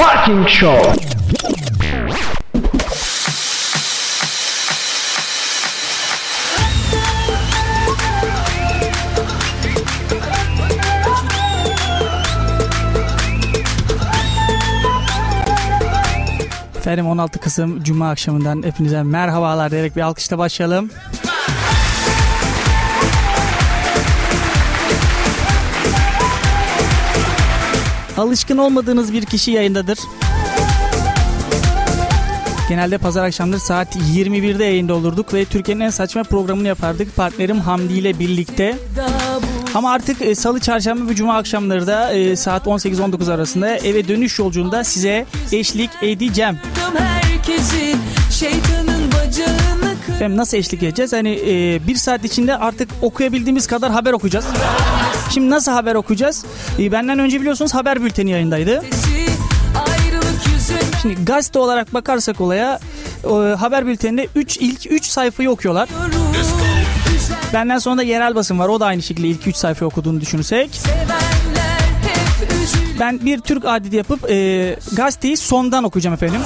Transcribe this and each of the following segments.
Parking Show. Efendim 16 Kasım Cuma akşamından hepinize merhabalar diyerek bir alkışla başlayalım. Alışkın olmadığınız bir kişi yayındadır. Genelde pazar akşamları saat 21'de yayında olurduk ve Türkiye'nin en saçma programını yapardık. Partnerim Hamdi ile birlikte. Ama artık e, salı, çarşamba ve cuma akşamları da e, saat 18-19 arasında eve dönüş yolculuğunda size eşlik edeceğim. herkesi. Efendim nasıl eşlik edeceğiz? Hani e, bir saat içinde artık okuyabildiğimiz kadar haber okuyacağız. Şimdi nasıl haber okuyacağız? E, benden önce biliyorsunuz haber bülteni yayındaydı. Şimdi gazete olarak bakarsak olaya e, haber bülteninde 3 ilk 3 sayfayı okuyorlar. Benden sonra da yerel basın var. O da aynı şekilde ilk 3 sayfayı okuduğunu düşünürsek. Ben bir Türk adidi yapıp e, gazeteyi sondan okuyacağım efendim.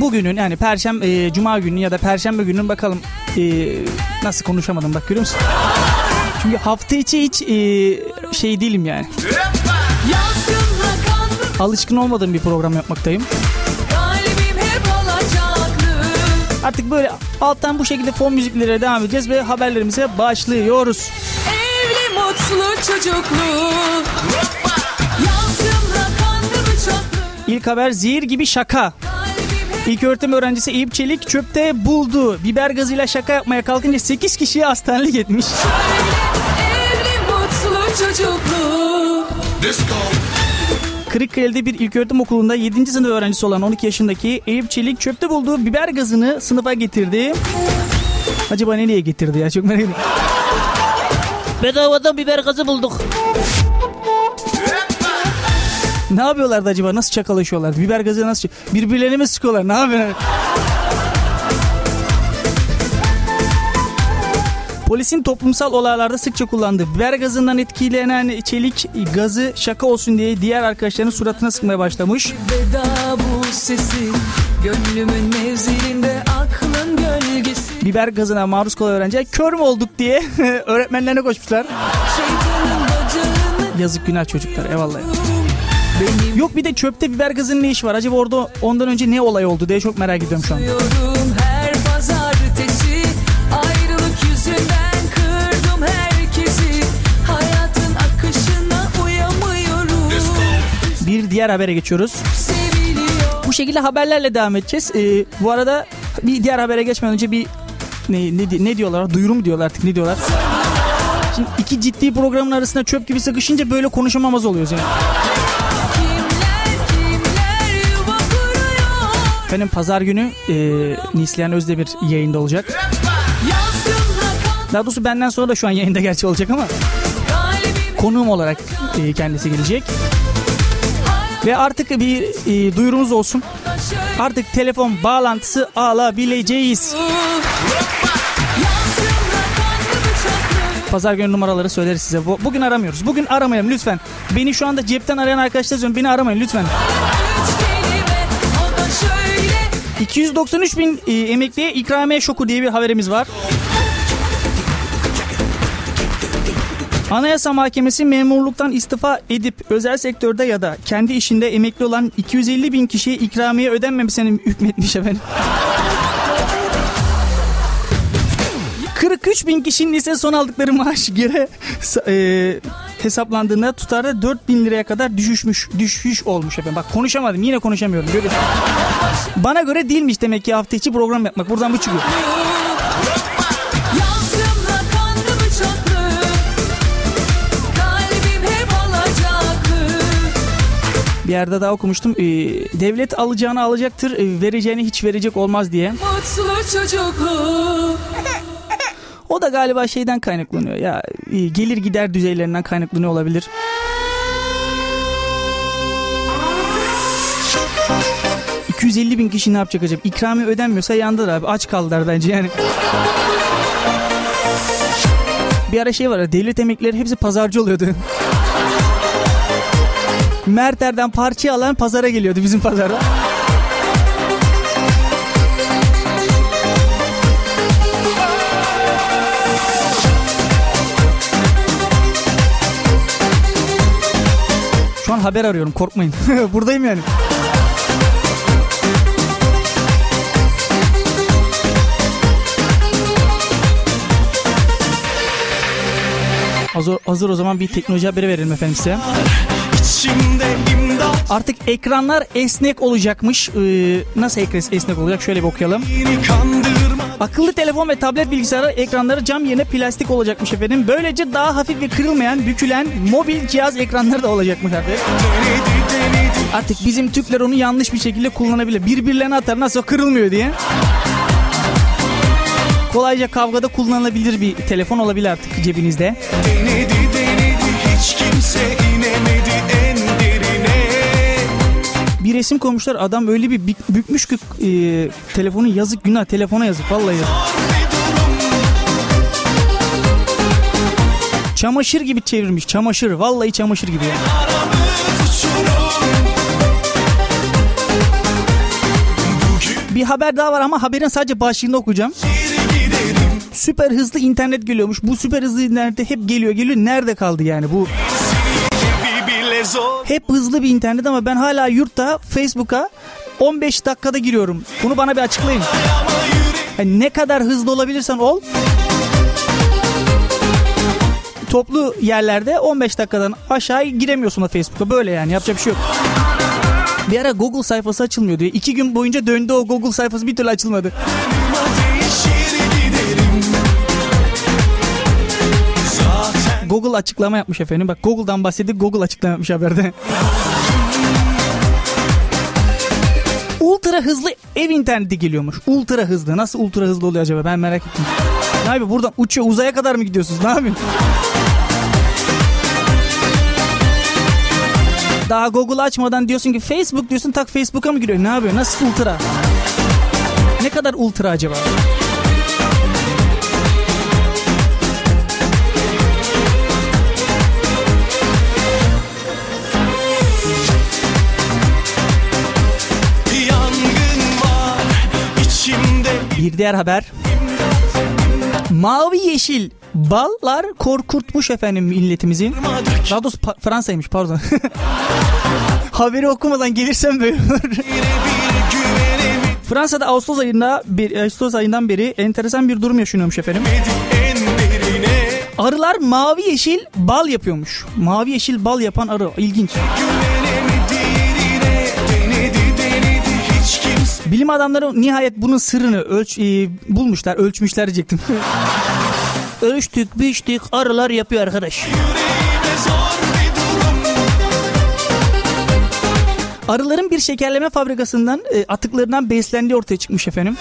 Bugünün yani perşembe e, cuma günü ya da perşembe günün bakalım e, nasıl konuşamadım bak görüyor musun? Çünkü hafta içi hiç e, şey değilim yani. Alışkın olmadığım bir program yapmaktayım. Artık böyle alttan bu şekilde fon müziklere devam edeceğiz ve haberlerimize başlıyoruz. Evli mutlu çocuklu. İlk haber zehir gibi şaka. İlk öğretim öğrencisi Eyüp Çelik çöpte buldu. Biber gazıyla şaka yapmaya kalkınca 8 kişiye hastanelik etmiş. evli mutlu çocuklu. Kırıkkale'de bir ilköğretim okulunda 7. sınıf öğrencisi olan 12 yaşındaki Eyüp Çelik çöpte bulduğu biber gazını sınıfa getirdi. Acaba nereye getirdi ya çok merak ediyorum. Bedavadan biber gazı bulduk. Ne yapıyorlardı acaba? Nasıl çakalaşıyorlardı? Biber gazı nasıl... Birbirlerine mi sıkıyorlar? Ne yapıyorlar? Polisin toplumsal olaylarda sıkça kullandığı biber gazından etkilenen çelik gazı şaka olsun diye diğer arkadaşlarının suratına sıkmaya başlamış. Veda bu sesi Gönlümün mevzilinde aklın gölgesi Biber gazına maruz kalan öğrenciler kör mü olduk diye öğretmenlerine koşmuşlar. Yazık günah çocuklar eyvallah. Benim Yok bir de çöpte biber gazının ne işi var? Acaba orada ondan önce ne olay oldu diye çok merak ediyorum şu an. Diyorum her pazartesi Ayrılık yüzünden kırdım herkesi Hayatın akışına uyamıyorum Bir diğer habere geçiyoruz. Seviliyor Bu şekilde haberlerle devam edeceğiz. Ee, bu arada bir diğer habere geçmeden önce bir ne, ne, ne diyorlar? Duyuru mu diyorlar artık ne diyorlar? Şimdi iki ciddi programın arasında çöp gibi sıkışınca böyle konuşamamaz oluyoruz yani. Efendim pazar günü e, Nislihan Özdemir yayında olacak. Daha doğrusu benden sonra da şu an yayında gerçi olacak ama konuğum olarak e, kendisi gelecek. Ve artık bir e, duyurumuz olsun. Artık telefon bağlantısı alabileceğiz. Pazar günü numaraları söyleriz size. Bu- Bugün aramıyoruz. Bugün aramayalım lütfen. Beni şu anda cepten arayan arkadaşlar. Beni aramayın lütfen. 293 bin e, emekliye ikramiye şoku diye bir haberimiz var. Anayasa Mahkemesi memurluktan istifa edip özel sektörde ya da kendi işinde emekli olan 250 bin kişiye ikramiye ödenmemesine hükmetmiş efendim. 43 bin kişinin ise son aldıkları maaş göre e, hesaplandığında tutarda 4 bin liraya kadar düşüşmüş, düşüş olmuş efendim. Bak konuşamadım yine konuşamıyorum. Görüyorsun. Bana göre değilmiş demek ki hafta içi program yapmak. Buradan bu çıkıyor. Bir yerde daha okumuştum. Ee, devlet alacağını alacaktır, e, vereceğini hiç verecek olmaz diye. Mutlu çocuklu O da galiba şeyden kaynaklanıyor. Ya e, gelir gider düzeylerinden kaynaklanıyor olabilir. ...250 bin kişi ne yapacak acaba? İkramiye ödenmiyorsa yandılar abi. Aç kaldılar bence yani. Bir ara şey var devlet emeklileri hepsi pazarcı oluyordu. Merter'den parça alan pazara geliyordu bizim pazara. Haber arıyorum korkmayın. Buradayım yani. Hazır, hazır o zaman bir teknoloji haberi verelim efendim size. Artık ekranlar esnek olacakmış. Ee, nasıl ekran esnek olacak? Şöyle bir okuyalım. beni kandırma Akıllı telefon ve tablet bilgisayarlar ekranları cam yerine plastik olacakmış efendim. Böylece daha hafif ve kırılmayan, bükülen mobil cihaz ekranları da olacakmış artık. Artık bizim Türkler onu yanlış bir şekilde kullanabilir. Birbirlerine atar nasıl kırılmıyor diye. Kolayca kavgada kullanılabilir bir telefon olabilir artık cebinizde. denedi denedi Hiç kimse Bir resim koymuşlar adam öyle bir bük- bükmüş ki e, telefonu yazık günah telefona yazık vallahi. Çamaşır gibi çevirmiş çamaşır vallahi çamaşır gibi ya. Aramız uçurum Bugün Bir haber daha var ama haberin sadece başlığında okuyacağım. Süper hızlı internet geliyormuş. Bu süper hızlı internet hep geliyor geliyor. Nerede kaldı yani bu? Hep hızlı bir internet ama ben hala yurtta Facebook'a 15 dakikada giriyorum. Bunu bana bir açıklayın. Yani ne kadar hızlı olabilirsen ol. Toplu yerlerde 15 dakikadan aşağı giremiyorsun da Facebook'a. Böyle yani yapacak bir şey yok. Bir ara Google sayfası açılmıyor diyor. İki gün boyunca döndü o Google sayfası bir türlü açılmadı. Google açıklama yapmış efendim. Bak Google'dan bahsettik Google açıklama yapmış haberde. Ultra hızlı ev interneti geliyormuş. Ultra hızlı. Nasıl ultra hızlı oluyor acaba? Ben merak ettim. Ne yapıyor? Buradan uçuyor. Uzaya kadar mı gidiyorsunuz? Ne yapıyorsun? Daha Google açmadan diyorsun ki Facebook diyorsun tak Facebook'a mı giriyor? Ne yapıyor? Nasıl ultra? Ne kadar ultra acaba? Bir diğer haber. Mavi yeşil ballar korkutmuş efendim milletimizi. Daha doğrusu Pa- Fransa'ymış pardon. Haberi okumadan gelirsem böyle Fransa'da Ağustos ayında bir Ağustos ayından beri enteresan bir durum yaşanıyormuş efendim. Arılar mavi yeşil bal yapıyormuş. Mavi yeşil bal yapan arı ilginç. Bilim adamları nihayet bunun sırrını ölç e, bulmuşlar, ölçmüşler diyecektim. Ölçtük, biçtik, arılar yapıyor arkadaş. Arıların bir şekerleme fabrikasından e, atıklarından beslendiği ortaya çıkmış efendim.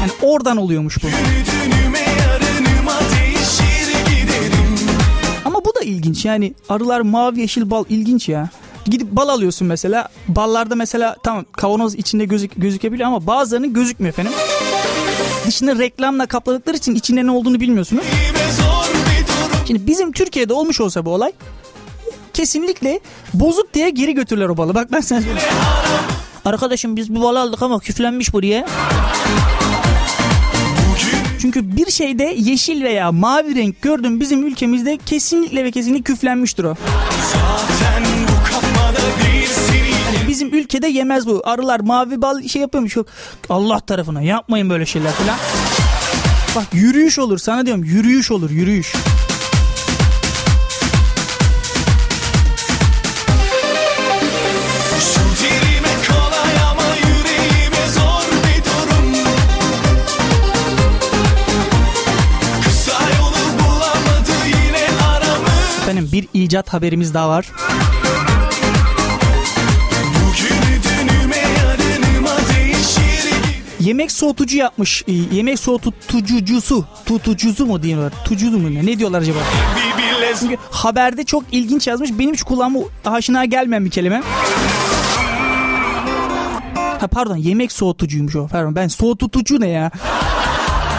Yani oradan oluyormuş bu. Ama bu da ilginç yani arılar mavi yeşil bal ilginç ya. Gidip bal alıyorsun mesela. Ballarda mesela tamam kavanoz içinde gözük, gözükebiliyor ama bazılarının gözükmüyor efendim. Dışını reklamla kapladıkları için içinde ne olduğunu bilmiyorsunuz. Şimdi bizim Türkiye'de olmuş olsa bu olay kesinlikle bozuk diye geri götürürler o balı. Bak ben sana. Arkadaşım biz bu balı aldık ama küflenmiş buraya. Çünkü bir şeyde yeşil veya mavi renk gördüm bizim ülkemizde kesinlikle ve kesinlikle küflenmiştir o. Zaten Bizim ülkede yemez bu. Arılar mavi bal şey yapıyormuş. Yok. Allah tarafına yapmayın böyle şeyler falan. Bak yürüyüş olur sana diyorum yürüyüş olur yürüyüş. Efendim bir icat haberimiz daha var. Yemek soğutucu yapmış. Ee, Yemek soğutucucusu. Tutucusu mu diyorlar? Tucuzu mu ne? Ne diyorlar acaba? Çünkü haberde çok ilginç yazmış. Benim hiç kulağıma aşina gelmeyen bir kelime. Ha pardon yemek soğutucuymuş o. Pardon ben soğutucu ne ya?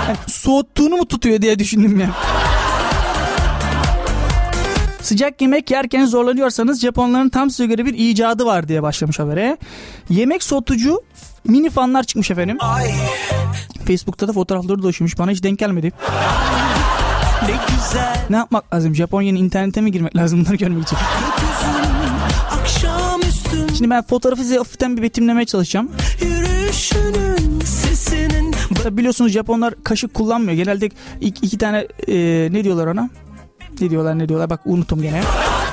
Yani soğuttuğunu mu tutuyor diye düşündüm ya. Sıcak yemek yerken zorlanıyorsanız Japonların tam size göre bir icadı var diye başlamış habere. Yemek soğutucu mini fanlar çıkmış efendim. Facebook'ta da fotoğrafları dolaşıyormuş. Bana hiç denk gelmedi. Ne güzel Ne yapmak lazım? Japonya'nın internete mi girmek lazım bunları görmek için? akşamüstü Şimdi ben fotoğrafı size hafiften bir betimlemeye çalışacağım. Sesinin Biliyorsunuz Japonlar kaşık kullanmıyor. Genelde iki, iki tane e, ne diyorlar ona? Ne diyorlar ne diyorlar bak unuttum gene.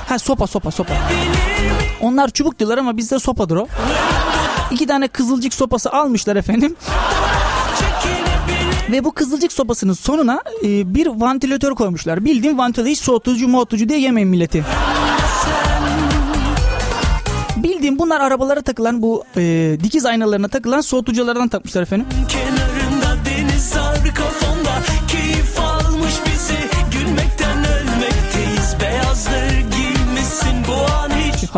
Ha sopa sopa sopa. Onlar çubuk diyorlar ama bizde sopadır o. İki tane kızılcık sopası almışlar efendim. Ve bu kızılcık sopasının sonuna e, bir vantilatör koymuşlar. Bildiğim vantilatör hiç soğutucu moğutucu diye yemeyin milleti. Bildiğim bunlar arabalara takılan bu e, dikiz aynalarına takılan soğutuculardan takmışlar efendim. kenarında deniz arka fonda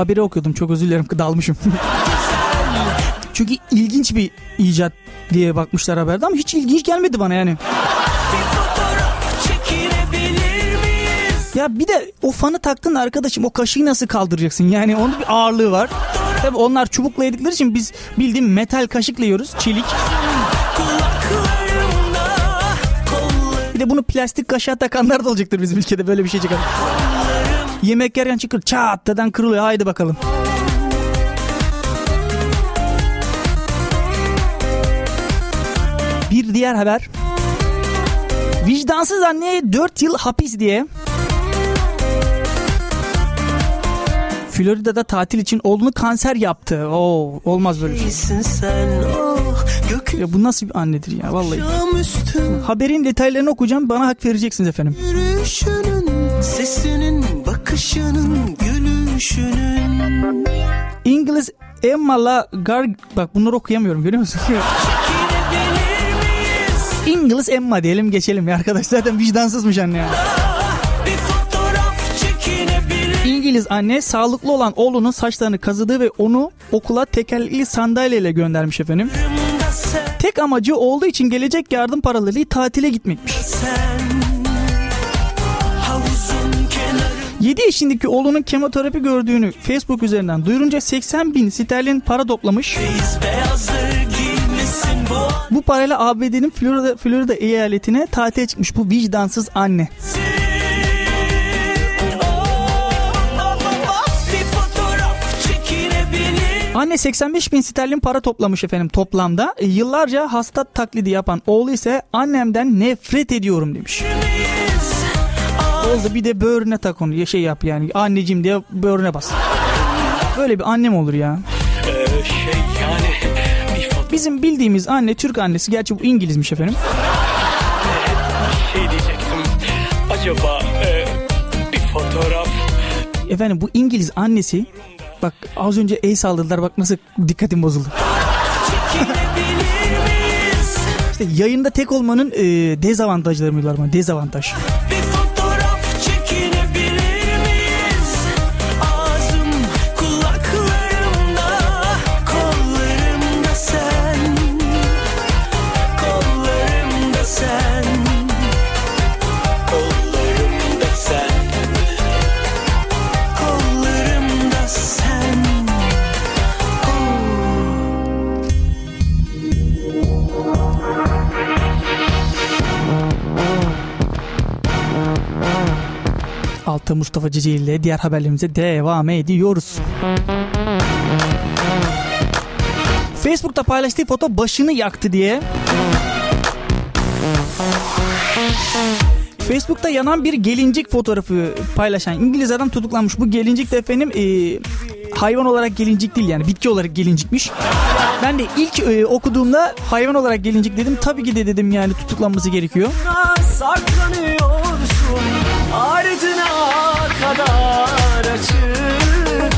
Haberi okuyordum çok özür dilerim dalmışım. Çünkü ilginç bir icat diye bakmışlar haberde ama hiç ilginç gelmedi bana yani. Ya bir de o fanı taktın da arkadaşım o kaşığı nasıl kaldıracaksın? Yani onun bir ağırlığı var. Tabii onlar çubukla yedikleri için biz bildiğim metal kaşıkla yiyoruz. Çelik. Bir de bunu plastik kaşığa takanlar da olacaktır bizim ülkede böyle bir şey çıkar. Yemek yerken çıkır çat deden kırılıyor haydi bakalım. Bir diğer haber. Vicdansız anneye 4 yıl hapis diye. Florida'da tatil için oğlunu kanser yaptı. Oo, olmaz böyle. şey. Oh Ya bu nasıl bir annedir ya vallahi. Haberin detaylarını okuyacağım. Bana hak vereceksiniz efendim. yürüyüşünün Sesinin bakışının gülüşünün İngiliz Emma'la Gar... Bak bunları okuyamıyorum görüyor musun? İngiliz Emma diyelim geçelim ya arkadaş. Zaten vicdansızmış anne ya. İngiliz anne sağlıklı olan oğlunun saçlarını kazıdı ve onu okula tekerlekli sandalyeyle göndermiş efendim. Tek amacı olduğu için gelecek yardım paralarıyla tatile gitmekmiş. sen 7 yaşındaki oğlunun kemoterapi gördüğünü Facebook üzerinden duyurunca 80 bin sterlin para toplamış. Bu parayla ABD'nin Florida, Florida eyaletine tatile çıkmış bu vicdansız anne. Anne 85 bin sterlin para toplamış efendim toplamda. E, yıllarca hasta taklidi yapan oğlu ise annemden nefret ediyorum demiş. Oldu bir de böğrüne tak onu şey yap yani anneciğim diye böğrüne bas. Böyle bir annem olur ya. Yani Bizim bildiğimiz anne Türk annesi gerçi bu İngilizmiş efendim. şey Acaba bir fotoğraf Efendim bu İngiliz annesi bak az önce el saldırdılar bak nasıl dikkatim bozuldu. İşte yayında tek olmanın e, dezavantajları mı diyorlar bana dezavantaj. Bir Altta Mustafa Ceceli ile diğer haberlerimize devam ediyoruz. Facebook'ta paylaştığı foto başını yaktı diye. Facebook'ta yanan bir gelincik fotoğrafı paylaşan İngiliz adam tutuklanmış. Bu gelincik de efendim e, hayvan olarak gelincik değil yani bitki olarak gelincikmiş. Ben de ilk e, okuduğumda hayvan olarak gelincik dedim. Tabii ki de dedim yani tutuklanması gerekiyor. saklanıyorsun ardına kadar açık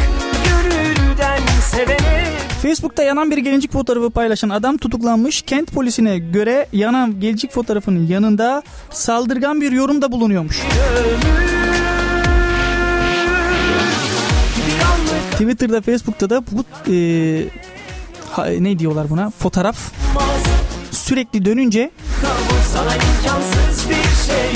gönülden sevene Facebook'ta yanan bir gelincik fotoğrafı paylaşan adam tutuklanmış. Kent polisine göre yanan gelincik fotoğrafının yanında saldırgan bir yorumda bulunuyormuş. Twitter'da, Facebook'ta da bu e, ha- ne diyorlar buna? Fotoğraf sürekli dönünce şey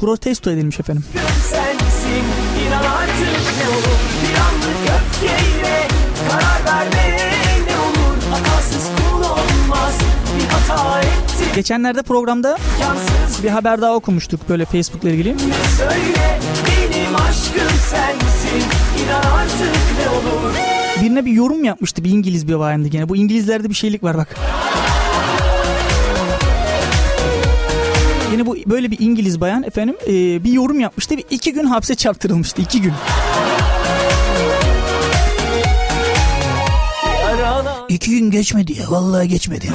Protesto edilmiş efendim. sensin İnan artık ne olur Bir anlık öfkeyle Karar verme ne olur Hatasız kul olmaz Bir hata ettim Geçenlerde programda Yansız bir haber daha okumuştuk böyle Facebook'la ilgili. söyle Benim aşkım sensin İnan artık ne olur Birine bir yorum yapmıştı bir İngiliz bir bayandı gene. Bu İngilizlerde bir şeylik var bak. Yine bu böyle bir İngiliz bayan efendim e, bir yorum yapmıştı ve iki gün hapse çarptırılmıştı. iki gün. İki gün geçmedi ya vallahi geçmedi.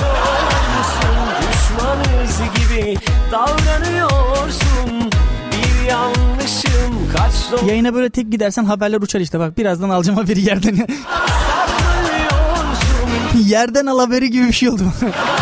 düşmanız gibi davranıyorsun Bir yanlışım kaç Yayına böyle tek gidersen haberler uçar işte bak birazdan alacağım haberi yerden. yerden al haberi gibi bir şey oldu.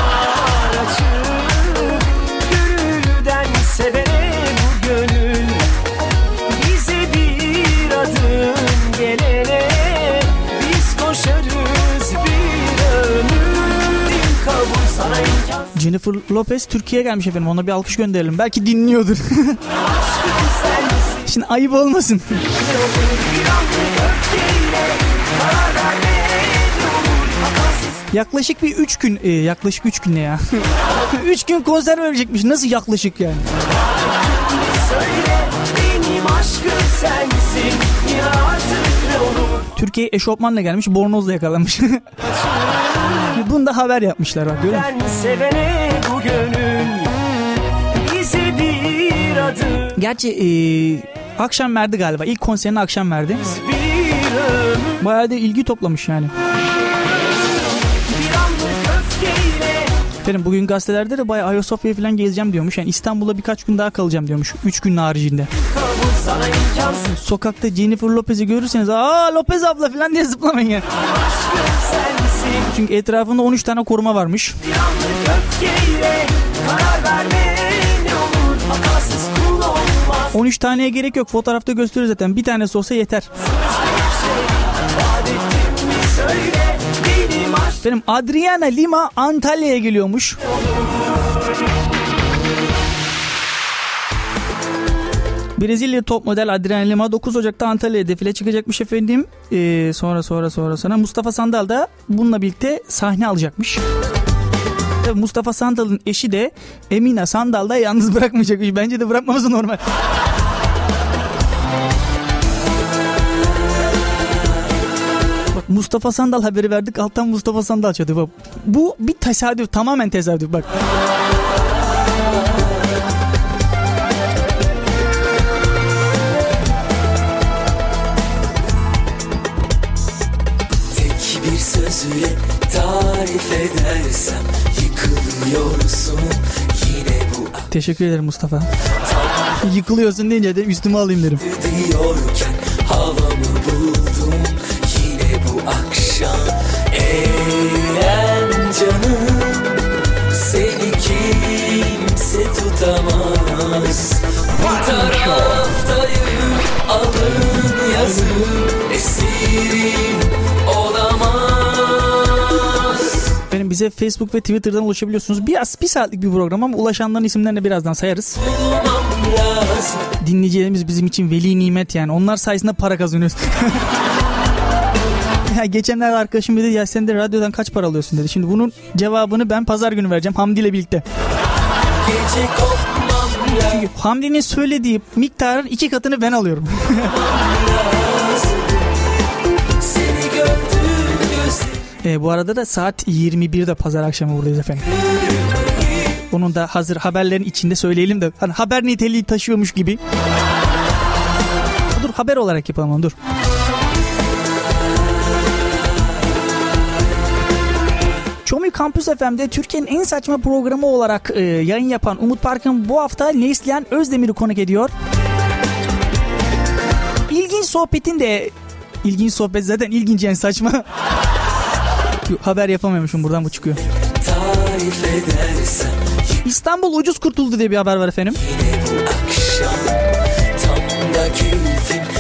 Jennifer Lopez Türkiye'ye gelmiş efendim ona bir alkış gönderelim. Belki dinliyordur. Şimdi ayıp olmasın. Yaklaşık bir 3 gün e, yaklaşık 3 gün ya? 3 gün konser verecekmiş. Nasıl yaklaşık yani? söyle Benim aşkım sensin İnan artık Türkiye eşofmanla gelmiş. Bornozla yakalanmış. Bunu da haber yapmışlar bak görüyor musun? Sevene bu gönül Bize bir adım Gerçi e, akşam verdi galiba. İlk konserini akşam verdi. Bayağı da ilgi toplamış yani. Efendim bugün gazetelerde de bayağı Ayasofya'ya falan gezeceğim diyormuş. Yani İstanbul'da birkaç gün daha kalacağım diyormuş. 3 gün haricinde. Sokakta Jennifer Lopez'i görürseniz aa Lopez abla falan diye zıplamayın yani. Çünkü etrafında 13 tane koruma varmış. Öfkeyle verme ne olur Hatasız kul olmaz 13 taneye gerek yok. Fotoğrafta gösteriyor zaten. Bir tanesi olsa yeter. Mi söyle Benim Adriana Lima Antalya'ya geliyormuş. Brezilya top model Adriana Lima 9 Ocak'ta Antalya'ya defile çıkacakmış efendim. Ee, sonra sonra sonra sonra Mustafa Sandal da bununla birlikte sahne alacakmış. Tabii Mustafa Sandal'ın eşi de Emina Sandal da yalnız bırakmayacakmış. Bence de bırakmaması normal. Mustafa Sandal haberi verdik alttan Mustafa Sandal. Bak, bu bir tesadüf tamamen tesadüf bak. Tek bir sözüyle tarif edersem yıkılıyorsun yine bu Teşekkür ederim Mustafa. Yıkılıyorsun deyince de üstüme alayım derim. diyorken havamı buldum akşam eğlen canım seni kimse tutamaz bir taraftayım alın yazım esirim olamaz Benim bize Facebook ve Twitter'dan ulaşabiliyorsunuz. Biraz bir saatlik bir program ama ulaşanların isimlerini birazdan sayarız. Dinleyicilerimiz bizim için veli nimet yani. Onlar sayesinde para kazanıyoruz. geçenlerde arkadaşım dedi ya sen de radyodan kaç para alıyorsun dedi. Şimdi bunun cevabını ben pazar günü vereceğim Hamdi ile birlikte. Çünkü Hamdi'nin söylediği miktarın iki katını ben alıyorum. E, bu arada da saat 21'de pazar akşamı buradayız efendim. Onun da hazır haberlerin içinde söyleyelim de hani haber niteliği taşıyormuş gibi. Dur haber olarak yapalım onu dur. Çomi Kampüs FM'de Türkiye'nin en saçma programı olarak e, yayın yapan Umut Park'ın bu hafta Neslihan Özdemir'i konuk ediyor. İlginç sohbetin de ilginç sohbet zaten ilginç yani saçma. Haber yapamıyormuşum buradan bu çıkıyor. İstanbul ucuz kurtuldu diye bir haber var efendim.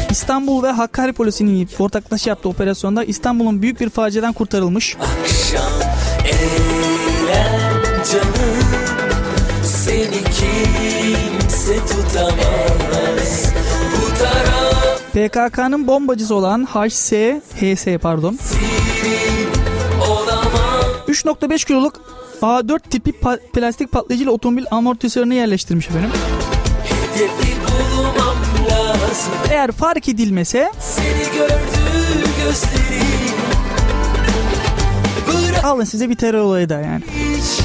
İstanbul ve Hakkari polisinin ortaklaşa yaptığı operasyonda İstanbul'un büyük bir faciadan kurtarılmış. akşam PKK'nın bombacısı olan HS, pardon. olamaz 3.5 kiloluk A4 tipi pa- plastik patlayıcıyla otomobil amortisörüne yerleştirmiş efendim. Eğer fark edilmese alın size bir terör olayı da yani. hiç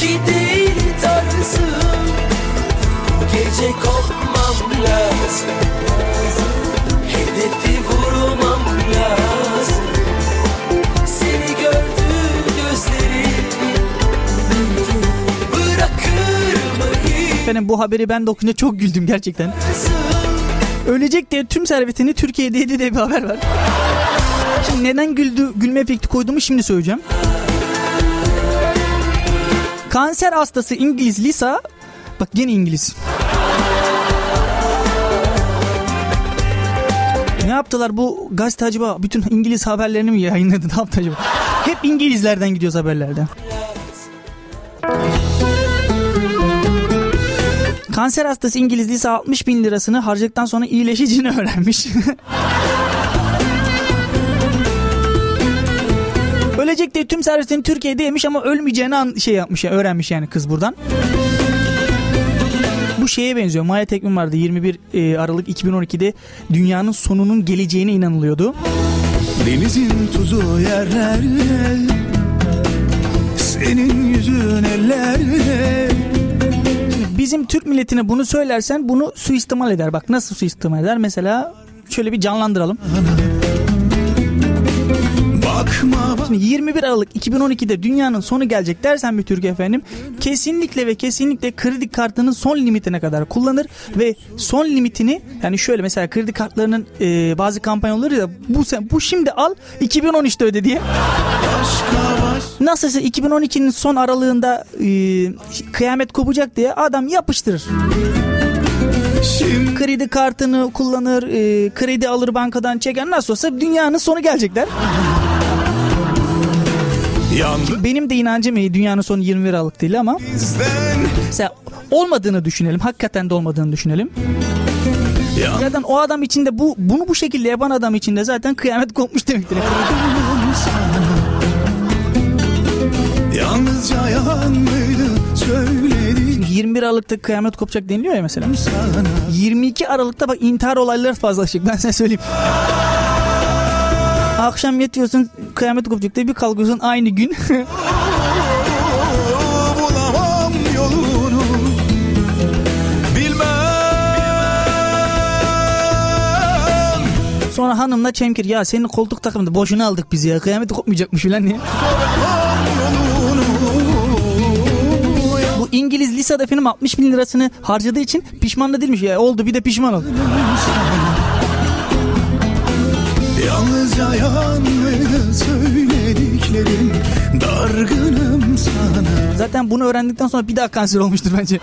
ki değil tarzım gece kopmam lazım Hedefi vurmam lazım Seni gördü gözlerim Bırakır mı hiç Efendim bu haberi ben de okuyunca çok güldüm gerçekten. Ölecek diye tüm servetini Türkiye'de yedi diye bir haber var. Şimdi neden güldü, gülme efekti koyduğumu şimdi söyleyeceğim. Kanser hastası İngiliz Lisa Bak gene İngiliz. Yaptılar bu gazete acaba bütün İngiliz haberlerini mi yayınladı ne yaptı acaba? Hep İngilizlerden gidiyoruz haberlerden. Kanser hastası İngiliz Lisa 60 bin lirasını harcadıktan sonra iyileşeceğini öğrenmiş. Ölecek diye tüm servisini Türkiye'de yemiş ama ölmeyeceğini an- şey yapmış ya öğrenmiş yani kız buradan. Bu şeye benziyor. Maya Tekmin vardı 21 e, Aralık 2012'de dünyanın sonunun geleceğine inanılıyordu. Denizin tuzu yerlerde Senin yüzün ellerde Bizim Türk milletine bunu söylersen bunu suistimal eder. Bak nasıl suistimal eder? Mesela şöyle bir canlandıralım. Bak Şimdi 21 Aralık 2012'de dünyanın sonu gelecek dersen bir Türk efendim kesinlikle ve kesinlikle kredi kartının son limitine kadar kullanır ve son limitini yani şöyle mesela kredi kartlarının e, bazı kampanyaları ya bu sen bu şimdi al 2013'te öde diye. Nasılsa 2012'nin son aralığında e, kıyamet kopacak diye adam yapıştırır. Şimdi Kredi kartını kullanır, e, kredi alır bankadan çeker. Nasıl olsa dünyanın sonu gelecekler. Yandı Benim de inancım iyi dünyanın sonu 21 Aralık değil ama bizden mesela olmadığını düşünelim. Hakikaten de olmadığını düşünelim. Yandım Zaten o adam içinde bu bunu bu şekilde yapan adam içinde zaten kıyamet kopmuş demektir. sana Yalnızca yalan mıydı söyledim 21 Aralık'ta kıyamet kopacak deniliyor ya mesela. sana 22 Aralık'ta bak intihar olayları fazlalaşacak ben size söyleyeyim. Akşam yatıyorsun kıyamet kopacak diye bir kalkıyorsun aynı gün. Sonra hanımla çemkir ya senin koltuk takımında boşuna aldık biz ya kıyamet kopmayacakmış filan diye. Bu İngiliz lisede efendim 60 bin lirasını harcadığı için pişman da değilmiş ya oldu bir de pişman ol. Yalnızca yalan mıydı söylediklerim Dargınım sana Zaten bunu öğrendikten sonra bir daha kanser olmuştur bence.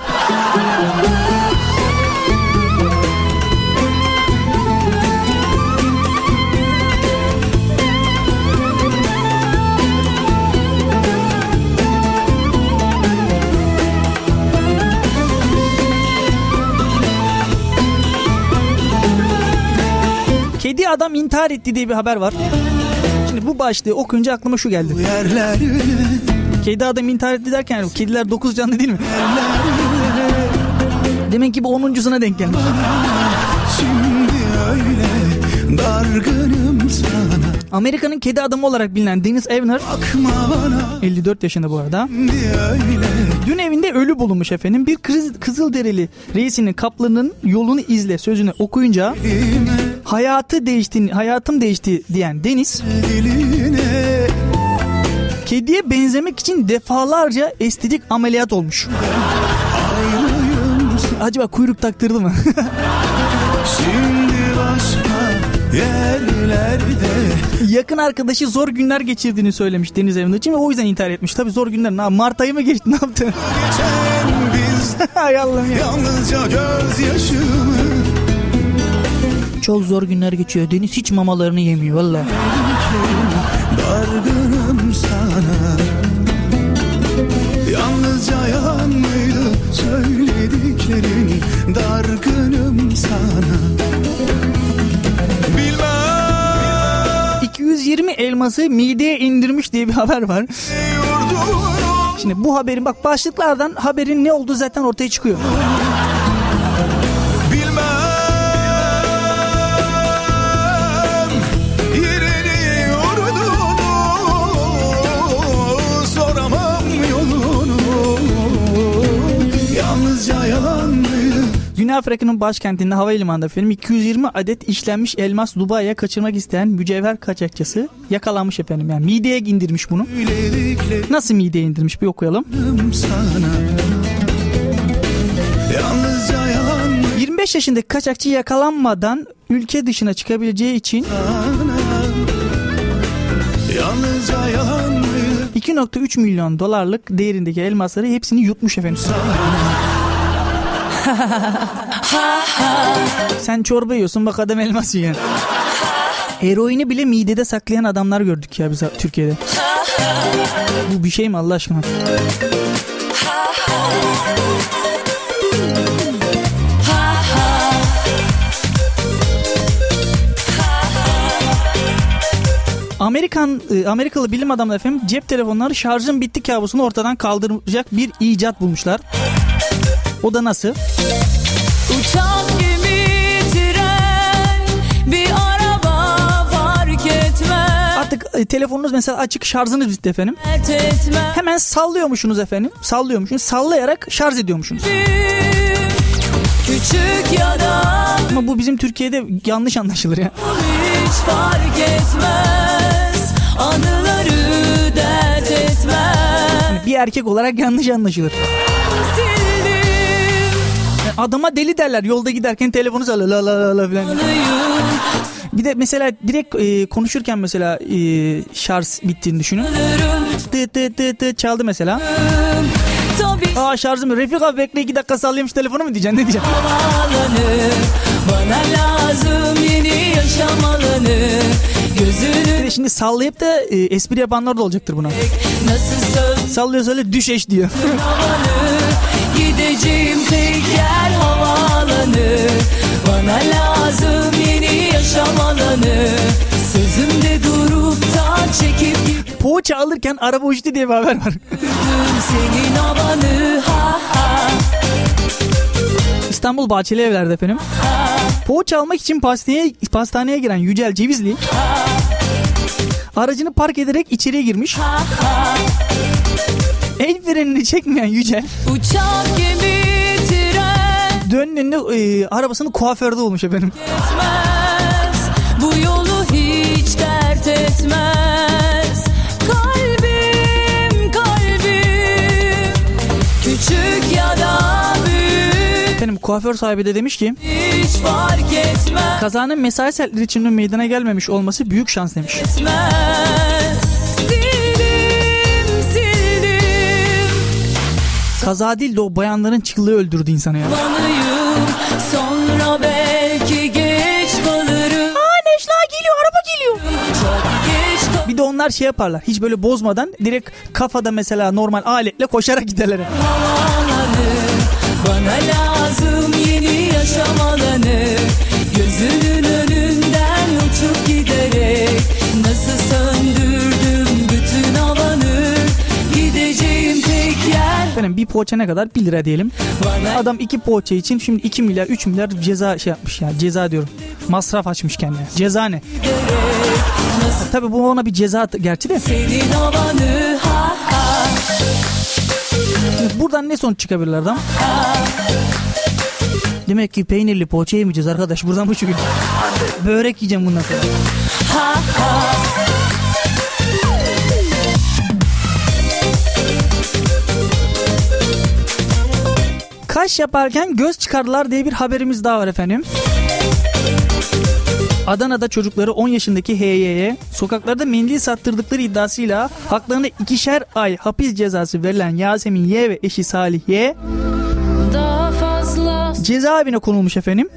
Kedi adam intihar etti diye bir haber var. Şimdi bu başlığı okuyunca aklıma şu geldi. Kedi adam intihar etti derken yani kediler 9 canlı değil mi? Demek ki bu 10.suna denk gelmiş. Şimdi öyle dargınım sana Amerika'nın kedi adamı olarak bilinen Dennis Evner Bakma bana 54 yaşında bu arada. Dün evinde ölü bulunmuş efendim. Bir kız, Kızılderili reisinin kaplanın yolunu izle sözünü okuyunca Diline hayatı değişti, hayatım değişti diyen Deniz diline kediye benzemek için defalarca estetik ameliyat olmuş. Acaba kuyruk taktırdı mı? şimdi başka yerlerde Yakın arkadaşı zor günler geçirdiğini söylemiş Deniz Evner için ve o yüzden intihar etmiş. Tabii zor günler. Ne, Mart ayı mı geçti ne yaptı? Hay Allah'ım ya. yalnızca gözyaşımı Çok zor günler geçiyor. Deniz hiç mamalarını yemiyor valla. Dargınım sana Yalnızca yalan mıydı söylediklerin dargınım sana Bilmem 220 elması mideye indirmiş diye bir haber var. Şimdi bu haberin bak başlıklardan haberin ne olduğu zaten ortaya çıkıyor. Afrika'nın başkentinde havalimanında efendim 220 adet işlenmiş elmas Dubai'ye kaçırmak isteyen mücevher kaçakçısı yakalanmış efendim. Yani mideye indirmiş bunu. Nasıl mideye indirmiş bir okuyalım. sana Yalnızca yalandı 25 yaşındaki kaçakçı yakalanmadan ülke dışına çıkabileceği için sana Yalnızca yalandı 2.3 milyon dolarlık değerindeki elmasları hepsini yutmuş efendim. Sen çorba yiyorsun bak adam elmas yiyor. Eroini bile midede saklayan adamlar gördük ya biz Türkiye'de. Bu bir şey mi Allah aşkına? Amerikan e, Amerikalı bilim adamları efendim cep telefonları şarjın bitti kabusunu ortadan kaldıracak bir icat bulmuşlar. O da nasıl? Artık e, telefonunuz mesela açık şarjınız bitti efendim. Hemen sallıyormuşsunuz efendim. Sallıyormuşsunuz. Sallayarak şarj ediyormuşsunuz. Küçük ya da Ama bu bizim Türkiye'de yanlış anlaşılır ya. hiç fark etmez. Anıları dert etmez. Bir erkek olarak yanlış anlaşılır. Adama deli derler yolda giderken telefonu sallıyor la la la la falan. Bir de mesela direkt e, konuşurken mesela e, şarj bittiğini düşünün. Tı tı tı tı çaldı mesela. tabii Aa şarjım Refik abi bekle iki dakika sallayayım şu telefonu mu diyeceksin ne diyeceksin? alanı Bana lazım yeni yaşam alanı Gözünü de şimdi sallayıp da e, espri yapanlar da olacaktır buna. nasıl söz Sallıyor söyle düş eş diyor. Bana lazım yeni yaşam alanı Sözümde durup da çekip Poğaça alırken araba uçtu diye bir haber var. senin havanı ha ha İstanbul Bahçeli Evler'de efendim. Poğaça almak için pastaneye, pastaneye giren Yücel Cevizli aracını park ederek içeriye girmiş. El frenini çekmeyen Yücel Uçak gemi döndüğünde e, arabasını kuaförde olmuş efendim. etmez Bu yolu hiç dert etmez Kalbim kalbim Küçük ya da büyük Efendim kuaför sahibi de demiş ki Hiç fark etmez kazanın mesai saatleri içinde meydana gelmemiş olması büyük şans demiş. etmez Kaza değil de o bayanların çığlığı öldürdü insanı ya. Lanıyım sonra belki geç kalırım Aa Necla geliyor araba geliyor. Bir de onlar şey yaparlar. Hiç böyle bozmadan direkt kafada mesela normal aletle koşarak giderler. Bana lazım yeni yaşam bir poğaça ne kadar? 1 lira diyelim. Adam iki poğaça için şimdi 2 milyar 3 milyar ceza şey yapmış ya. Ceza diyorum. Masraf açmış kendine. Ceza ne? Tabii bu ona bir ceza gerçi de. Şimdi buradan ne sonuç çıkabilir adam? Demek ki peynirli poğaça yemeyeceğiz arkadaş. Buradan bu çıkıyor. Börek yiyeceğim bundan sonra. Kaş yaparken göz çıkardılar diye bir haberimiz daha var efendim. Adana'da çocukları 10 yaşındaki HY'ye sokaklarda mendil sattırdıkları iddiasıyla haklarında ikişer ay hapis cezası verilen Yasemin Y ve eşi Salih Y cezaevine konulmuş efendim.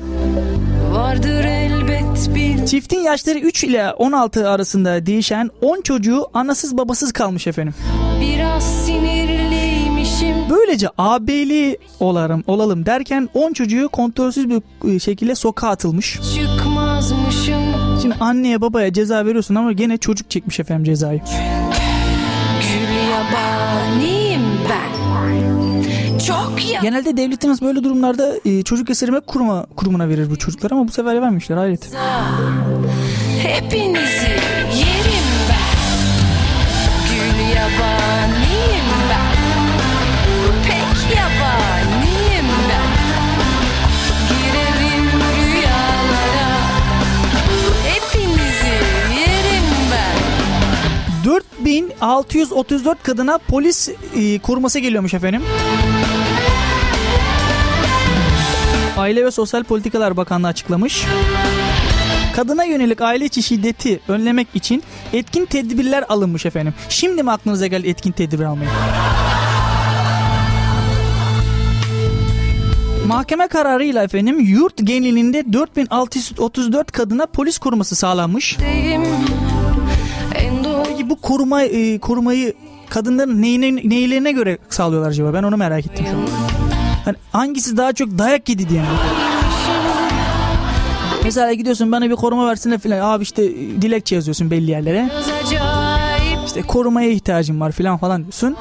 vardır elbet bir Çiftin yaşları 3 ile 16 arasında değişen 10 çocuğu anasız babasız kalmış efendim. Biraz sinirliymişim Böylece AB'li olalım, olalım derken 10 çocuğu kontrolsüz bir e, şekilde sokağa atılmış. Çıkmazmışım Şimdi anneye babaya ceza veriyorsun ama gene çocuk çekmiş efendim cezayı. Gül yabaniyim ben Çok ya Genelde devletimiz böyle durumlarda e, çocuk esirme kuruma, kurumuna verir bu çocuklar ama bu sefer vermişler hayret. Hepinizi ben 4634 kadına polis e, koruması geliyormuş efendim. Aile ve Sosyal Politikalar Bakanlığı açıklamış. Kadına yönelik aile içi şiddeti önlemek için etkin tedbirler alınmış efendim. Şimdi mi aklınıza geldi etkin tedbir almayı? Mahkeme kararıyla efendim yurt genelinde 4634 kadına polis koruması sağlanmış. Deyim Peki bu koruma e, korumayı kadınların neyine, neylerine göre sağlıyorlar acaba? Ben onu merak ettim şu an. Hani hangisi daha çok dayak yedi diye mi? Mesela gidiyorsun bana bir koruma versene filan. Abi işte e, dilekçe yazıyorsun belli yerlere. İşte korumaya ihtiyacım var filan falan diyorsun.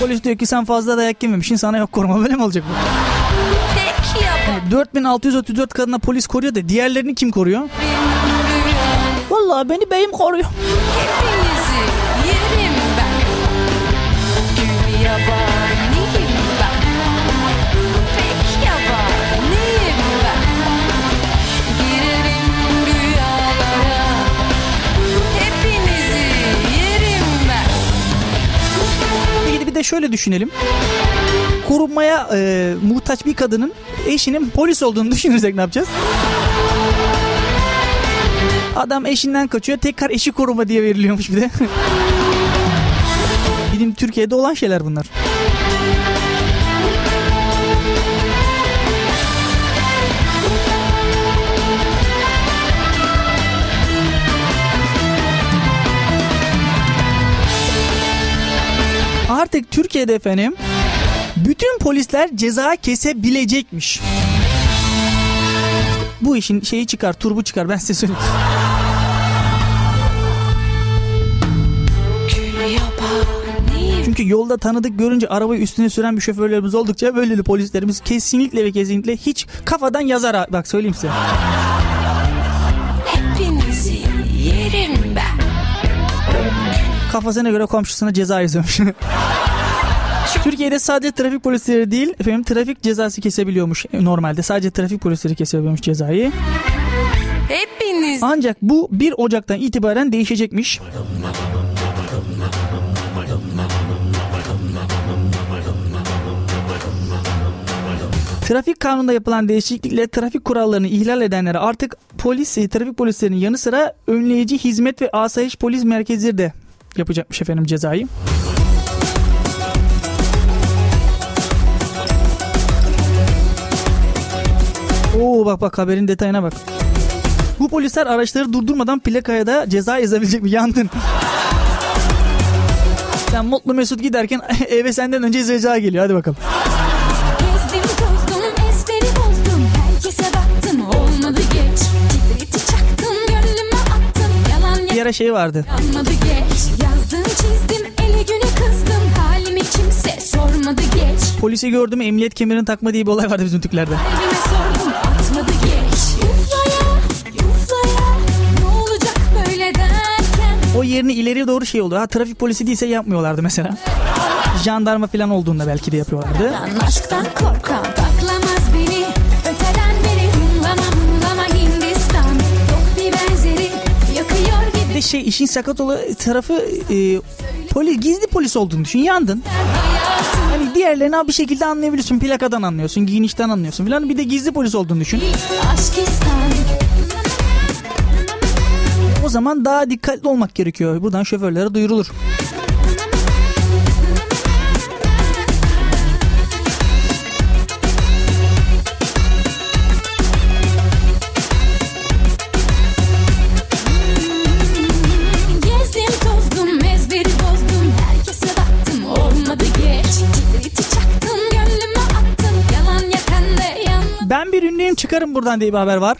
Polis diyor ki sen fazla dayak yememişsin sana yok koruma böyle mi olacak bu? Yabaniyim 4634 kadına polis koruyor da diğerlerini kim koruyor? Vallahi beni beyim koruyor. Hepinizi yerim ben Gül yabaniyim ben Pek yabaniyim ben Girerim rüyalara Hepinizi yerim ben Bir bir de şöyle düşünelim. Korunmaya e, muhtaç bir kadının eşinin polis olduğunu düşünürsek ne yapacağız? Adam eşinden kaçıyor tekrar eşi koruma diye veriliyormuş bir de. Bizim Türkiye'de olan şeyler bunlar. Artık Türkiye'de efendim bütün polisler ceza kesebilecekmiş. Bu işin şeyi çıkar, turbu çıkar ben size söyleyeyim. Çünkü yolda tanıdık görünce arabayı üstüne süren bir şoförlerimiz oldukça böyle de polislerimiz kesinlikle ve kesinlikle hiç kafadan yazar. ha. Bak söyleyeyim size. Hepinizi yerim ben Kafasına göre komşusuna ceza yazıyormuş. Türkiye'de sadece trafik polisleri değil efendim trafik cezası kesebiliyormuş normalde. Sadece trafik polisleri kesebiliyormuş cezayı. Hepiniz Ancak bu 1 Ocak'tan itibaren değişecekmiş. Trafik kanununda yapılan değişiklikle trafik kurallarını ihlal edenlere artık polis, e, trafik polislerinin yanı sıra önleyici hizmet ve asayiş polis merkezleri de yapacakmış efendim cezayı. Oo bak bak haberin detayına bak. Bu polisler araçları durdurmadan plakaya da ceza yazabilecek mi? Yandın. Sen mutlu mesut giderken eve senden önce ceza geliyor. Hadi bakalım. Bir ara şey vardı. yanmadı geç Yazdım çizdim ele güne kızdım Halimi kimse sormadı geç Polisi gördüm emniyet kemerini takma diye bir olay vardı bizim Türklerde. Kalbime yerini ileriye doğru şey oldu. Ha trafik polisi değilse yapmıyorlardı mesela. Jandarma falan olduğunda belki de yapıyorlardı. Aşktan korkan Baklamaz beni öteden beri Hımlama hımlama Hindistan Yok bir benzeri yakıyor gibi Bir de şey işin sakat olan tarafı e, polis, gizli polis olduğunu düşün. Yandın. Hani diğerlerini bir şekilde anlayabiliyorsun. Plakadan anlıyorsun, giyinişten anlıyorsun falan. Bir de gizli polis olduğunu düşün. Aşk istan zaman daha dikkatli olmak gerekiyor. Buradan şoförlere duyurulur. Ben bir ünlüyüm çıkarım buradan diye bir haber var.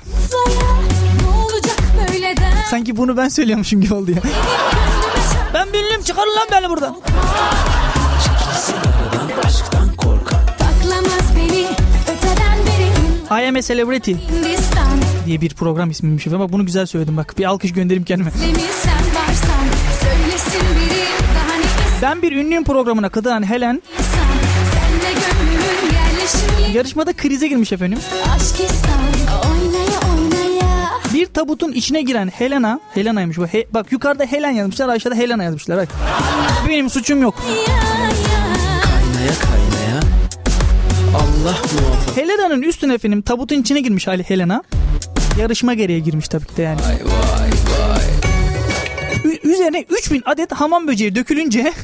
Sanki bunu ben söylüyormuşum gibi oldu ya. Ben ünlüyüm çıkarın lan beni buradan. I am a celebrity diye bir program ismiymiş ama bunu güzel söyledim bak. Bir alkış göndereyim kendime. Ben bir ünlüyüm programına katılan Helen yarışmada krize girmiş efendim. Aşk istan oynaya oynaya Bir tabutun içine giren Helena, Helena'ymış bu. He- bak yukarıda Helen yazmışlar aşağıda Helena yazmışlar. Bak. Benim suçum yok. ya ya Kaynaya kaynaya Allah muhafaza Helena'nın üstüne efendim tabutun içine girmiş hali Helena. Yarışma gereği girmiş tabii ki de yani. Vay vay vay Ü- üzerine 3000 adet hamam böceği dökülünce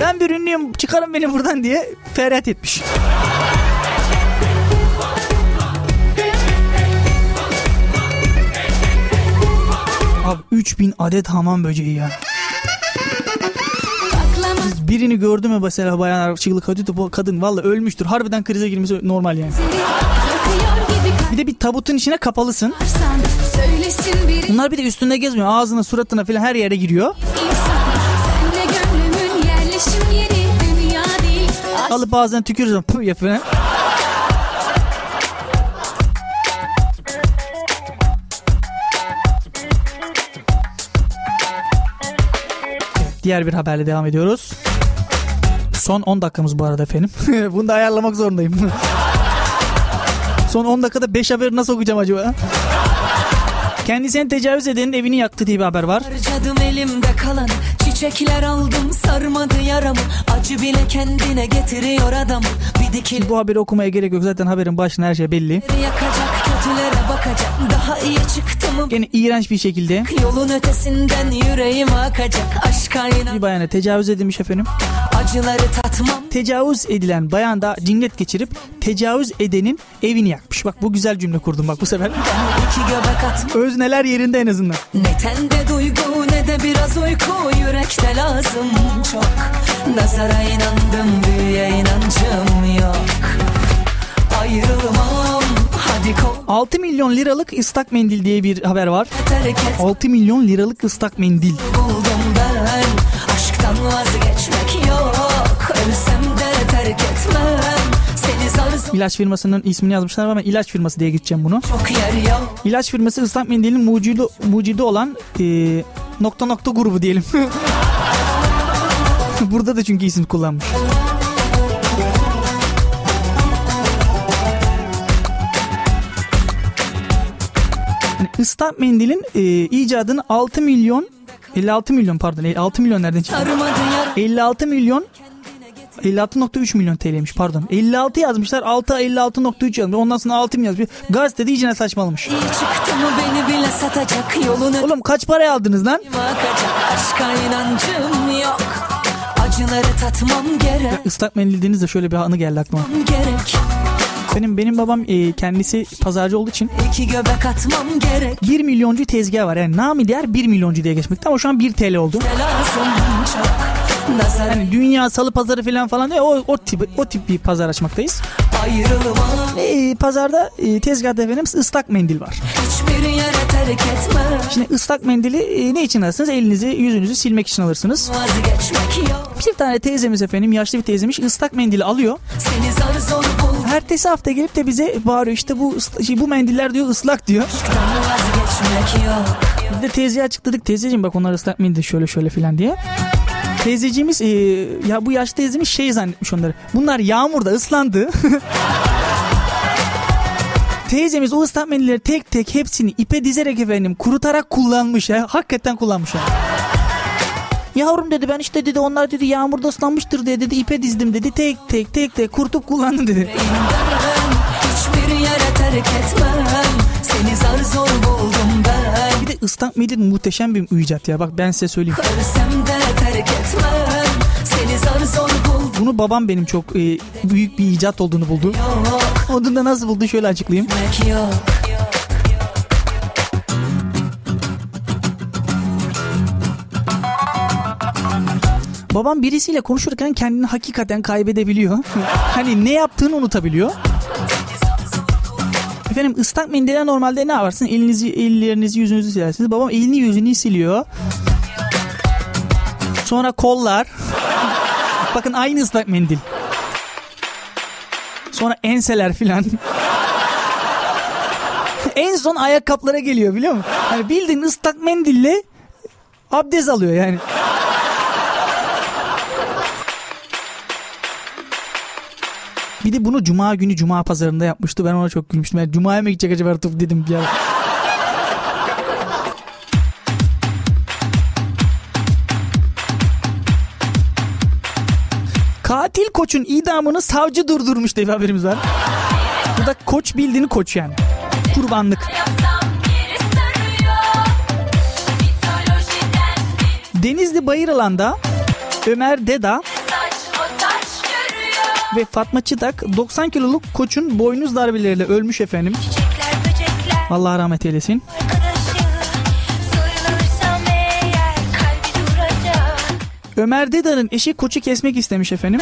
ben bir ünlüyüm çıkarın beni buradan diye feryat etmiş. Abi 3000 adet hamam böceği ya. Baklamaz Birini gördü mü mesela bayan çığlık bu kadın valla ölmüştür. Harbiden krize girmesi normal yani. Bir de bir tabutun içine kapalısın. Bunlar bir de üstünde gezmiyor. Ağzına suratına falan her yere giriyor. Alıp ağzına tükürürsün pıh yapıyor. Diğer bir haberle devam ediyoruz. Son 10 dakikamız bu arada efendim. Bunu da ayarlamak zorundayım. Son 10 dakikada 5 haberi nasıl okuyacağım acaba? Kendisine tecavüz edenin evini yaktı diye bir haber var. Harcadım elimde kalan Çiçekler aldım sarmadı yaramı Acı bile kendine getiriyor adam Bir dikil Bu haberi okumaya gerek yok. Zaten haberin başında her şey belli. yakacak kötülere bakacak Daha iyi çıktı mı Gene iğrenç bir şekilde Yolun ötesinden yüreğim akacak Aşka inan bir bayana tecavüz edilmiş efendim. acıları tatmam Tecavüz edilen bayan da cinnet geçirip tecavüz edenin evini yakmış. Bak bu güzel cümle kurdum bak bu sefer. Özneler yerinde en azından. Ne tende duygu ne de biraz uyku Yürekte lazım çok Nazara inandım büyüye inancım yok kol 6 milyon liralık ıslak mendil diye bir haber var. terk et 6 milyon liralık ıslak mendil. buldum ben Aşktan vazgeçmek yok Ölsem de terk etmem İlaç firmasının ismini yazmışlar ama ilaç firması diye geçeceğim bunu. İlaç firması ıslak mendilin mucidi, mucidi olan e, nokta nokta grubu diyelim. Burada da çünkü isim kullanmış. Islak mendilin e, icadını 6 milyon 56 milyon pardon 6 milyon nereden çıktı? Sarmadı yar 56 milyon 56.3 milyon TL'ymiş pardon. 56 yazmışlar 6 56.3 yazmış. Ondan sonra 6 mı yazmış. Gazetede iyice saçmalamış. iyi çıktı mı beni bile satacak Yolun Oğlum kaç paraya aldınız lan? Aşka inancım yok Acıları tatmam gerek Islak mendil dediğinizde şöyle bir anı geldi aklıma. gerek Benim benim babam e, kendisi pazarcı olduğu için İki göbek atmam gerek 1 milyoncu tezgah var. Yani namı diğer 1 milyoncu diye geçmekte ama şu an 1 TL oldu. Yani dünya salı pazarı falan falan diye o, o tip o tip bir pazar açmaktayız. e, pazarda e, tezgahta efendim ıslak mendil var. Şimdi ıslak mendili e, ne için alırsınız? Elinizi yüzünüzü silmek için alırsınız. Bir tane teyzemiz efendim yaşlı bir teyzemiş ıslak mendili alıyor. Seni zar zor Ertesi hafta gelip de bize bağırıyor işte bu şey, bu mendiller diyor ıslak diyor. Biz de teyzeye açıkladık teyzeciğim bak onlar ıslak mendil şöyle şöyle filan diye. Teyzeciğimiz e, ya bu yaşlı teyzemiz şey zannetmiş onları. Bunlar yağmurda ıslandı. Teyzemiz o ıslak mendilleri tek tek hepsini ipe dizerek efendim kurutarak kullanmış ya. Hakikaten kullanmış ya. Yavrum dedi ben işte dedi onlar dedi yağmurda ıslanmıştır diye dedi ipe dizdim dedi tek tek tek tek kurutup kullandım dedi. Hiçbir yere terk etmem Seni zar zor buldum ben Bir de ıslak mendil muhteşem bir icat ya bak ben size söyleyeyim. Bunu babam benim çok e, büyük bir icat olduğunu buldu. Onu da nasıl buldu şöyle açıklayayım. Yok Babam birisiyle konuşurken kendini hakikaten kaybedebiliyor. hani ne yaptığını unutabiliyor. Efendim ıslak mendille normalde ne yaparsın? Elinizi, ellerinizi, yüzünüzü silersiniz. Babam elini yüzünü siliyor. Sonra kollar. Bakın aynı ıslak mendil. Sonra enseler filan. en son ayakkabılara geliyor biliyor musun? Hani bildiğin ıslak mendille abdest alıyor yani. Bir de bunu cuma günü cuma pazarında yapmıştı. Ben ona çok gülmüştüm. Yani cumaya mı gidecek acaba Rıtıf dedim ya. Katil koçun idamını savcı durdurmuş diye bir haberimiz var. Bu da koç bildiğini koç yani. Kurbanlık. Denizli Bayıralan'da Ömer Deda ve Fatma Çıtak 90 kiloluk koçun boynuz darbeleriyle ölmüş efendim. Allah rahmet eylesin. Ömer Deda'nın eşi koçu kesmek istemiş efendim.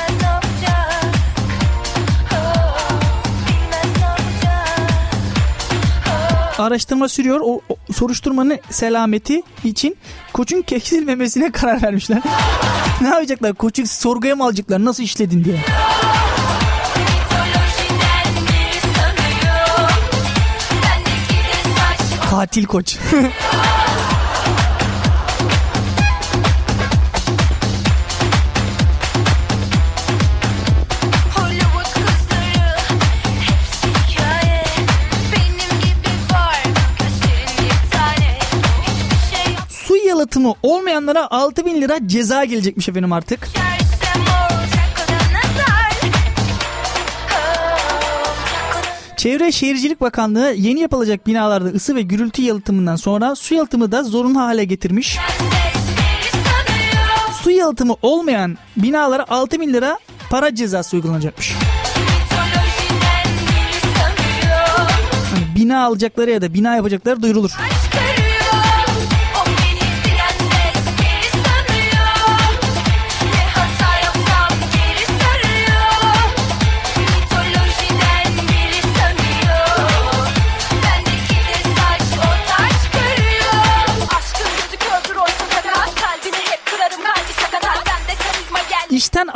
Araştırma sürüyor. O, o soruşturmanın selameti için koçun kesilmemesine karar vermişler. ne yapacaklar? Koçu sorguya mı alacaklar? Nasıl işledin diye. Yok. Su yalıtımı olmayanlara 6000 lira ceza gelecekmiş efendim artık. Çevre Şehircilik Bakanlığı yeni yapılacak binalarda ısı ve gürültü yalıtımından sonra su yalıtımı da zorunlu hale getirmiş. Su yalıtımı olmayan binalara 6000 lira para cezası uygulanacakmış. Yani bina alacakları ya da bina yapacakları duyurulur. Aşk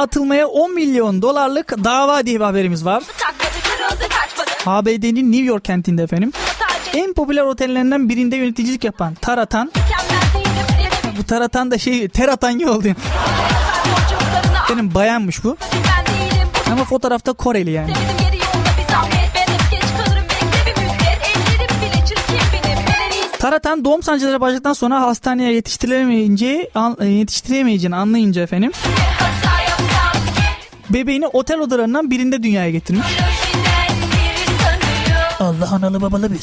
atılmaya 10 milyon dolarlık dava diye bir haberimiz var. ABD'nin New York kentinde efendim. En popüler otellerinden birinde yöneticilik yapan Taratan. Bu Taratan da şey Teratan gibi oldu. Benim bayanmış bu. Ama fotoğrafta Koreli yani. Taratan doğum sancıları başladıktan sonra hastaneye yetiştiremeyince yetiştiremeyeceğini anlayınca efendim bebeğini otel odalarından birinde dünyaya getirmiş. Allah analı babalı beni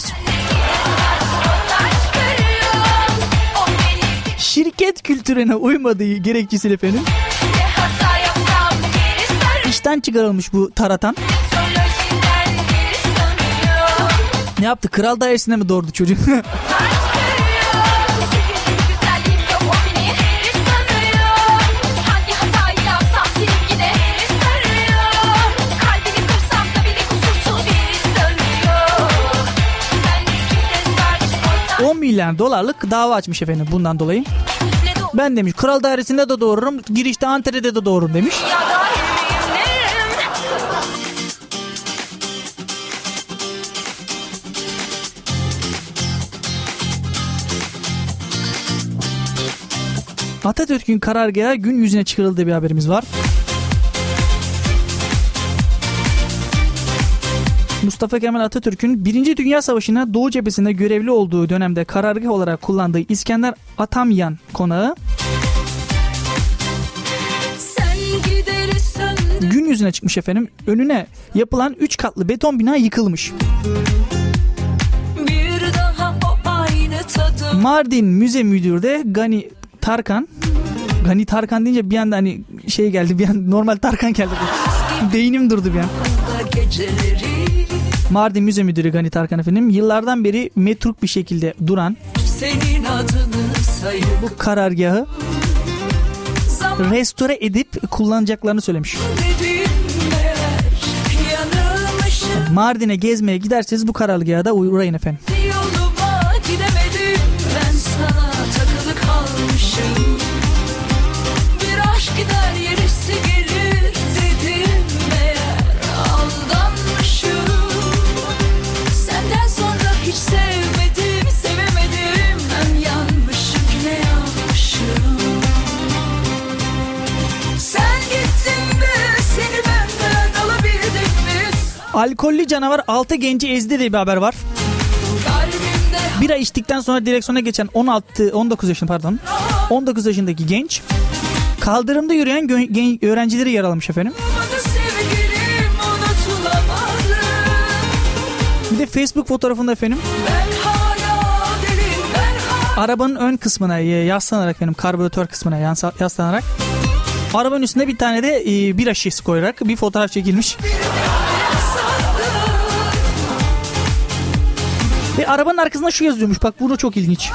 Şirket kültürüne uymadığı gerekçesiyle efendim işten çıkarılmış bu Taratan. Ne yaptı? Kral dairesinde mi doğurdu çocuğu? saç o 10 milyar dolarlık dava açmış efendim bundan dolayı. De Ben demiş kral dairesinde de doğururum, girişte Antalya'da da doğururum demiş. Atatürk'ün karargahı gün yüzüne çıkarıldığı bir haberimiz var. Mustafa Kemal Atatürk'ün 1. Dünya Savaşı'na Doğu cephesinde görevli olduğu dönemde karargah olarak kullandığı İskender Atamyan konağı gün yüzüne çıkmış efendim. Önüne yapılan 3 katlı beton bina yıkılmış. bir daha o aynı tadım Mardin Müze Müdürü de Gani Tarkan Gani Tarkan deyince bir anda hani şey geldi bir an normal Tarkan geldi. Beynim durdu bir an. geceleri Mardin Müze Müdürü Gani Tarkan efendim yıllardan beri metruk bir şekilde duran bu karargahı restore edip kullanacaklarını söylemiş. Mardin'e gezmeye giderseniz bu karargaha da uğrayın efendim. Alkollü canavar 6 genci ezdi diye bir haber var. Bira içtikten sonra direksiyona geçen 16 19 yaşında pardon. 19 yaşındaki genç kaldırımda yürüyen gen- öğrencileri yaralamış efendim. Bir de Facebook fotoğrafında efendim arabanın ön kısmına e, yaslanarak efendim karbüratör kısmına yaslanarak arabanın üstüne bir tane de e, bira şişesi koyarak bir fotoğraf çekilmiş. Ve arabanın arkasında şu yazıyormuş bak bu da çok ilginç.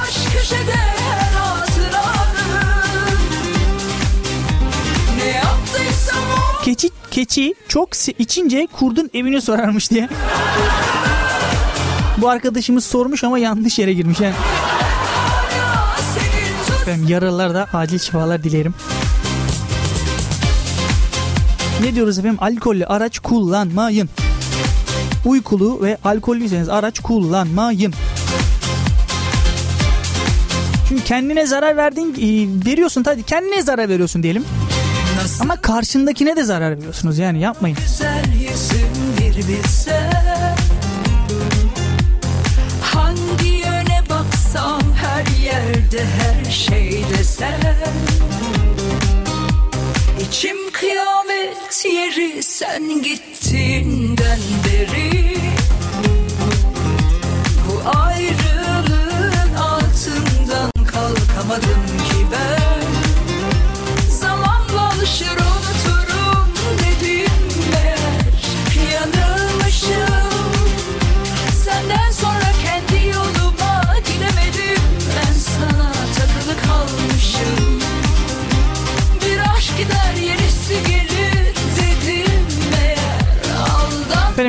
Keçi keçi çok içince kurdun evini sorarmış diye. Bu arkadaşımız sormuş ama yanlış yere girmiş yani. Efendim yaralılar da acil şifalar dilerim. Ne diyoruz efendim? Alkollü araç kullanmayın. Uykulu ve alkollüyseniz araç kullanmayın. Çünkü kendine zarar verdiğin e, veriyorsun tabii kendine zarar veriyorsun diyelim. Ama karşındakine de zarar veriyorsunuz yani yapmayın. Hangi yöne baksam her yerde her şeyde sen İçim kıyamet yeri sen gittiğinden beri. Bu ayrılığın altından kalkamadım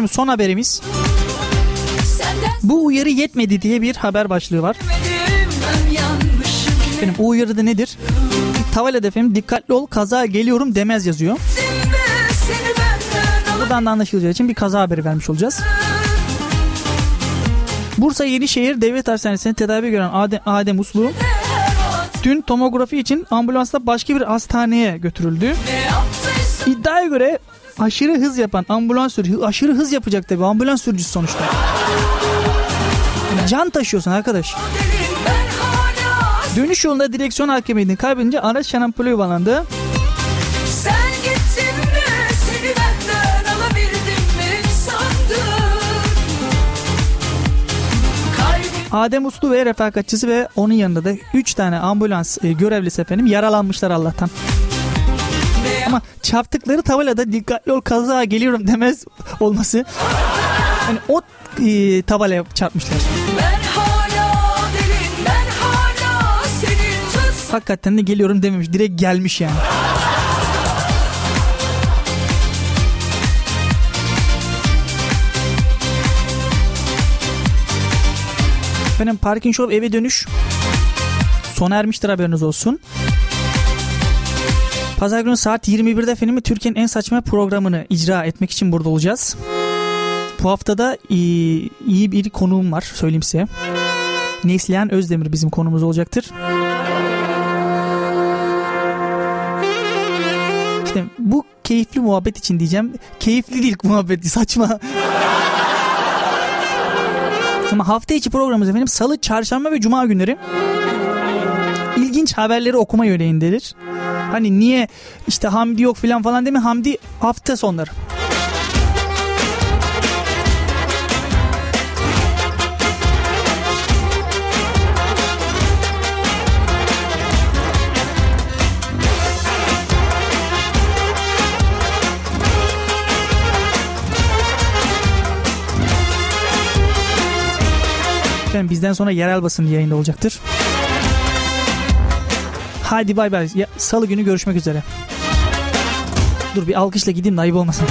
son haberimiz. Bu uyarı yetmedi diye bir haber başlığı var. Efendim o uyarı da nedir? Tavalada efendim dikkatli ol kaza geliyorum demez yazıyor. Buradan da anlaşılacağı için bir kaza haberi vermiş olacağız. Bursa Yenişehir Devlet Hastanesi'nde tedavi gören Adem, Adem Uslu dün tomografi için ambulansla başka bir hastaneye götürüldü. İddiaya göre aşırı hız yapan ambulans sürücüsü aşırı hız yapacak tabii ambulans sürücüsü sonuçta. Can taşıyorsun arkadaş. Dönüş yolunda direksiyon hakemiyetini kaybedince araç şarampole yuvarlandı. Adem Uslu ve refakatçisi ve onun yanında da 3 tane ambulans e, görevlisi efendim yaralanmışlar Allah'tan. Ama çarptıkları tabelada dikkatli ol kaza geliyorum demez olması. Yani o e, tabelaya çarpmışlar. Ben hala deliyim ben hala senin tuz Hakikaten de geliyorum dememiş. Direkt gelmiş yani. Efendim Parking Show eve dönüş sona ermiştir haberiniz olsun. Pazar günü saat 21'de efendim Türkiye'nin en saçma programını icra etmek için burada olacağız. Bu haftada iyi, iyi bir konuğum var söyleyeyim size. Neslihan Özdemir bizim konumuz olacaktır. İşte bu keyifli muhabbet için diyeceğim. Keyifli değil muhabbeti saçma. Ama hafta içi programımız efendim salı, çarşamba ve cuma günleri ilginç haberleri okuma yöneğindedir. Hani niye işte Hamdi yok filan falan değil mi? Hamdi hafta sonları. Efendim bizden sonra yerel basın yayında olacaktır. Hadi bay bay. Ya, Salı günü görüşmek üzere. Dur bir alkışla gideyim de ayıp olmasın.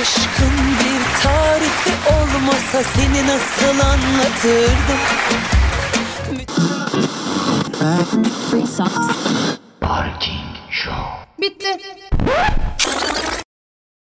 Aşkın bir tarifi olmasa seni nasıl anlatırdım? Parking Show. Bitti.